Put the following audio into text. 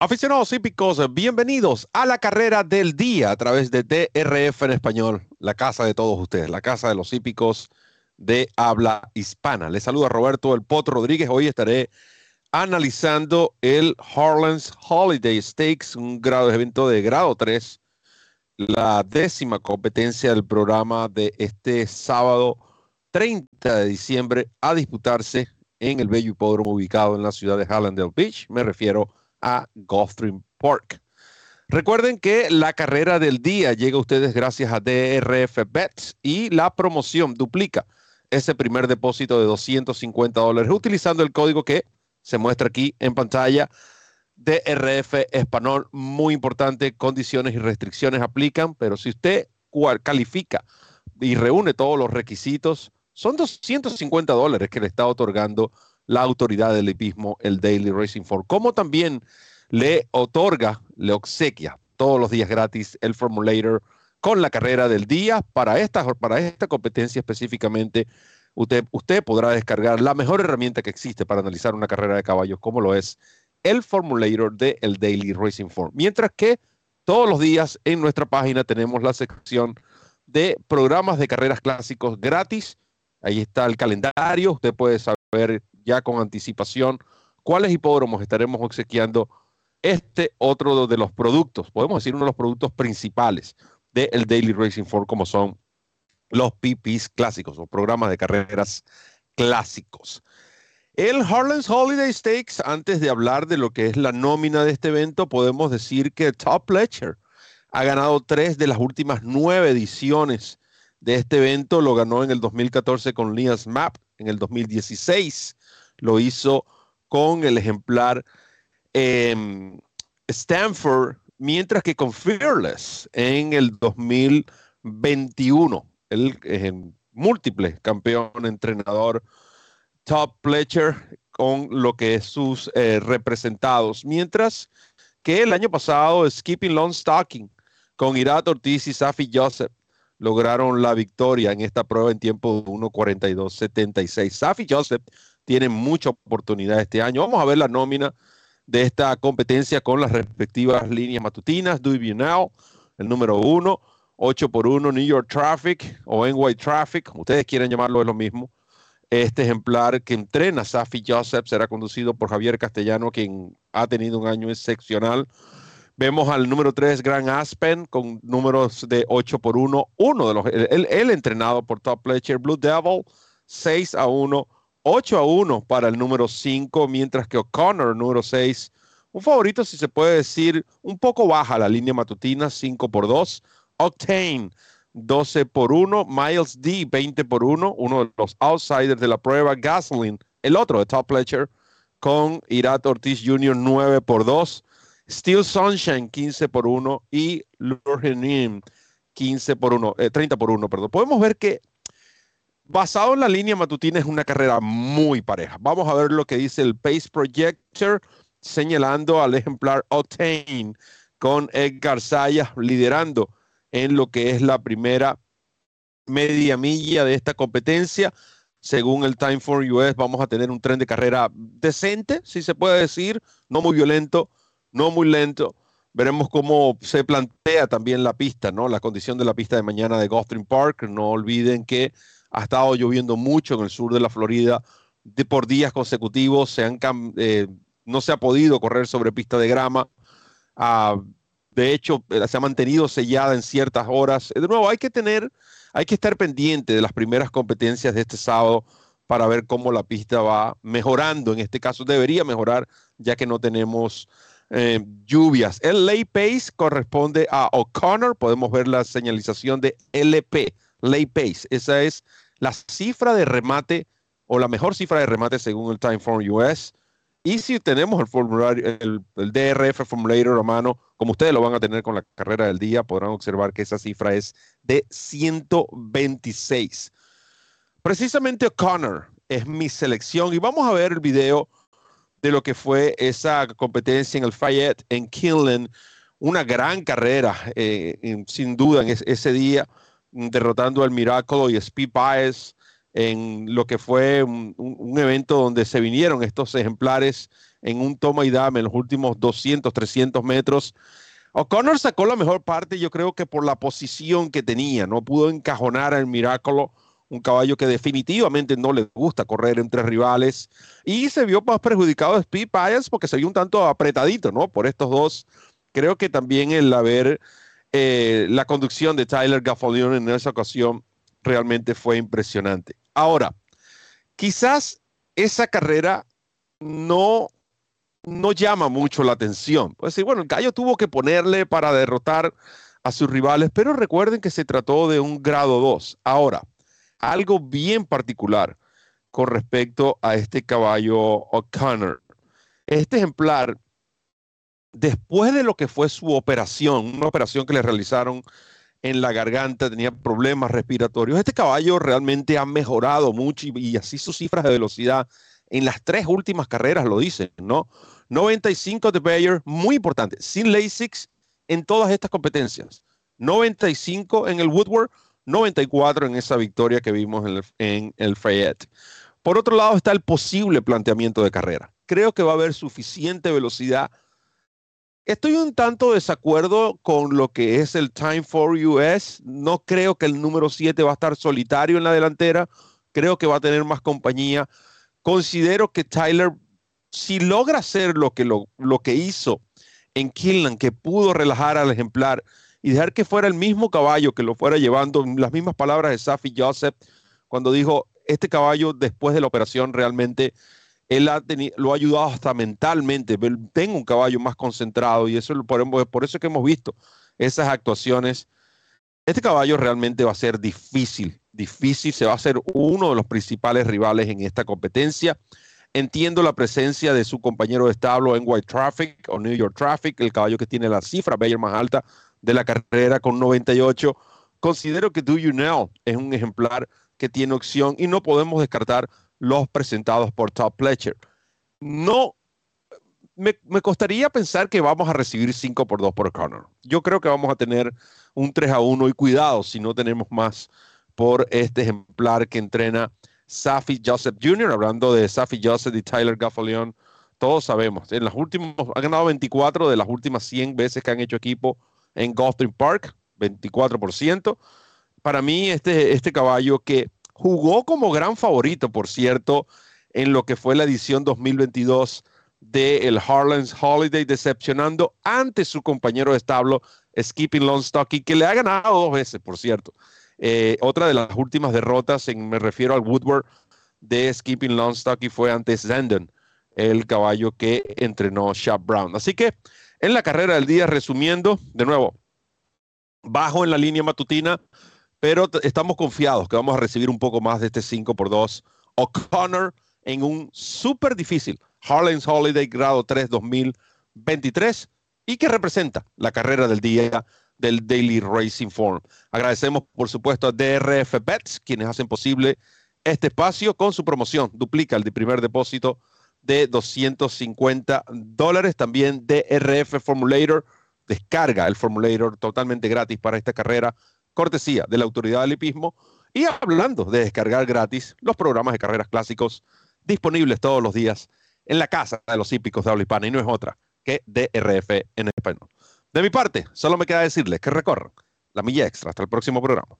Aficionados hípicos, bienvenidos a la carrera del día a través de DRF en español, la casa de todos ustedes, la casa de los hípicos de habla hispana. Les saluda Roberto El Potro Rodríguez. Hoy estaré analizando el Harlan's Holiday Stakes, un grado evento de grado 3, la décima competencia del programa de este sábado 30 de diciembre a disputarse en el bello hipódromo ubicado en la ciudad de Hallandale Beach. Me refiero a Gulfstream Park. Recuerden que la carrera del día llega a ustedes gracias a DRF Bets y la promoción duplica ese primer depósito de 250 dólares utilizando el código que se muestra aquí en pantalla. DRF Español, muy importante, condiciones y restricciones aplican, pero si usted califica y reúne todos los requisitos, son 250 dólares que le está otorgando la autoridad del hipismo, el Daily Racing Form, como también le otorga, le obsequia todos los días gratis el Formulator con la carrera del día. Para esta, para esta competencia específicamente, usted, usted podrá descargar la mejor herramienta que existe para analizar una carrera de caballos, como lo es el Formulator de Daily Racing Form. Mientras que todos los días en nuestra página tenemos la sección de programas de carreras clásicos gratis. Ahí está el calendario. Usted puede saber ya con anticipación cuáles hipódromos estaremos obsequiando este otro de los productos, podemos decir uno de los productos principales del Daily Racing Form, como son los PPs clásicos o programas de carreras clásicos. El Harlan's Holiday Stakes, antes de hablar de lo que es la nómina de este evento, podemos decir que Top Ledger ha ganado tres de las últimas nueve ediciones de este evento. Lo ganó en el 2014 con Lias Map, en el 2016 lo hizo con el ejemplar em, Stanford, mientras que con Fearless en el 2021, el, múltiple campeón entrenador Top Pletcher con lo que es sus eh, representados, mientras que el año pasado Skipping Long Stocking con Irat Ortiz y Safi Joseph lograron la victoria en esta prueba en tiempo de 1.42.76. Safi Joseph tienen mucha oportunidad este año. Vamos a ver la nómina de esta competencia con las respectivas líneas matutinas. Do You Now, el número uno, 8 por 1 New York Traffic o NY Traffic, ustedes quieren llamarlo, es lo mismo. Este ejemplar que entrena Safi Joseph será conducido por Javier Castellano, quien ha tenido un año excepcional. Vemos al número 3, Grand Aspen, con números de 8 por 1. Uno de los, el, entrenado por Top Pletcher, Blue Devil, 6 a 1. 8 a 1 para el número 5, mientras que O'Connor, número 6, un favorito, si se puede decir, un poco baja la línea matutina, 5 por 2. Octane, 12 por 1. Miles D, 20 por 1, uno de los outsiders de la prueba. Gasoline, el otro de Top Ledger, con Irat Ortiz Jr., 9 por 2. Steel Sunshine, 15 por 1. Y Lurgenin, 15 por 1, 30 por 1, perdón. Podemos ver que basado en la línea matutina es una carrera muy pareja. Vamos a ver lo que dice el Pace Projector señalando al ejemplar Octane con Edgar Sayas liderando en lo que es la primera media milla de esta competencia. Según el Time for US, vamos a tener un tren de carrera decente, si se puede decir, no muy violento, no muy lento. Veremos cómo se plantea también la pista, ¿no? La condición de la pista de mañana de Gulfstream Park. No olviden que ha estado lloviendo mucho en el sur de la Florida de, por días consecutivos. Se han, eh, no se ha podido correr sobre pista de grama. Ah, de hecho, eh, se ha mantenido sellada en ciertas horas. De nuevo, hay que tener, hay que estar pendiente de las primeras competencias de este sábado para ver cómo la pista va mejorando. En este caso debería mejorar ya que no tenemos eh, lluvias. El lay pace corresponde a O'Connor. Podemos ver la señalización de LP, lay pace. Esa es la cifra de remate o la mejor cifra de remate según el Timeform US. Y si tenemos el formulario, el, DRF Formulator a mano, como ustedes lo van a tener con la carrera del día, podrán observar que esa cifra es de 126. Precisamente O'Connor es mi selección y vamos a ver el video de lo que fue esa competencia en el Fayette, en Kinlan. Una gran carrera, eh, sin duda, en ese día derrotando al Miracle y Speed Bias en lo que fue un, evento donde se vinieron estos ejemplares en un toma y dame en los últimos 200, 300 metros. O'Connor sacó la mejor parte, yo creo que por la posición que tenía, no pudo encajonar al Miraculo, un caballo que definitivamente no le gusta correr entre rivales, y se vio más perjudicado de Speed Bias porque se vio un tanto apretadito, ¿no? Por estos dos. Creo que también el haber eh, la conducción de Tyler Gaffalion en esa ocasión realmente fue impresionante. Ahora, quizás esa carrera no, no llama mucho la atención. Pues sí, bueno, el gallo tuvo que ponerle para derrotar a sus rivales, pero recuerden que se trató de un grado 2. Ahora, algo bien particular con respecto a este caballo O'Connor. Este ejemplar, después de lo que fue su operación, una operación que le realizaron en la garganta, tenía problemas respiratorios. Este caballo realmente ha mejorado mucho y, así sus cifras de velocidad en las tres últimas carreras lo dicen, ¿no? 95 de Bayer, muy importante, sin LASIX en todas estas competencias. 95 en el Woodward, 94 en esa victoria que vimos en el, en el Fayette. Por otro lado está el posible planteamiento de carrera. Creo que va a haber suficiente velocidad Estoy un tanto desacuerdo con lo que es el Time for US. No creo que el número 7 va a estar solitario en la delantera. Creo que va a tener más compañía. Considero que Tyler, si logra hacer lo que, lo, lo que hizo en Killan, que pudo relajar al ejemplar y dejar que fuera el mismo caballo que lo fuera llevando, las mismas palabras de Safi Joseph, cuando dijo, este caballo después de la operación realmente él lo ha ayudado hasta mentalmente. Tengo un caballo más concentrado y eso por, eso es que hemos visto esas actuaciones. Este caballo realmente va a ser difícil, difícil, se va a ser uno de los principales rivales en esta competencia. Entiendo la presencia de su compañero de establo en White Traffic o New York Traffic, el caballo que tiene la cifra Bayer más alta de la carrera con 98. Considero que Do You Know es un ejemplar que tiene opción y no podemos descartar los presentados por Top Pletcher. No, me, costaría pensar que vamos a recibir 5 por 2 por Connor. Yo creo que vamos a tener un 3 a 1 y cuidado si no tenemos más por este ejemplar que entrena Safi Joseph Jr., hablando de Safi Joseph y Tyler Gaffalion. Todos sabemos, en las últimas, ha ganado 24 de las últimas 100 veces que han hecho equipo en Gulfstream Park, 24%. Para mí, este, este caballo que Jugó como gran favorito, por cierto, en lo que fue la edición 2022 del el Harlan's Holiday, decepcionando ante su compañero de establo, Skipping Longstocky, que le ha ganado dos veces, por cierto. Eh, otra de las últimas derrotas, en, me refiero al Woodward de Skipping Longstocky, fue ante Zenden, el caballo que entrenó Shab Brown. Así que en la carrera del día, resumiendo, de nuevo, bajo en la línea matutina, pero estamos confiados que vamos a recibir un poco más de este 5 por 2 O'Connor en un súper difícil Harlem's Holiday grado 3 2023 y que representa la carrera del día del Daily Racing Form. Agradecemos, por supuesto, a DRF Bets, quienes hacen posible este espacio con su promoción. Duplica el de primer depósito de 250 dólares. También DRF Formulator. Descarga el Formulator totalmente gratis para esta carrera cortesía de la Autoridad del Hipismo. Y hablando de descargar gratis los programas de carreras clásicos disponibles todos los días en la casa de los hípicos de habla hispana y no es otra que DRF en español. De mi parte, solo me queda decirles que recorran la milla extra. Hasta el próximo programa.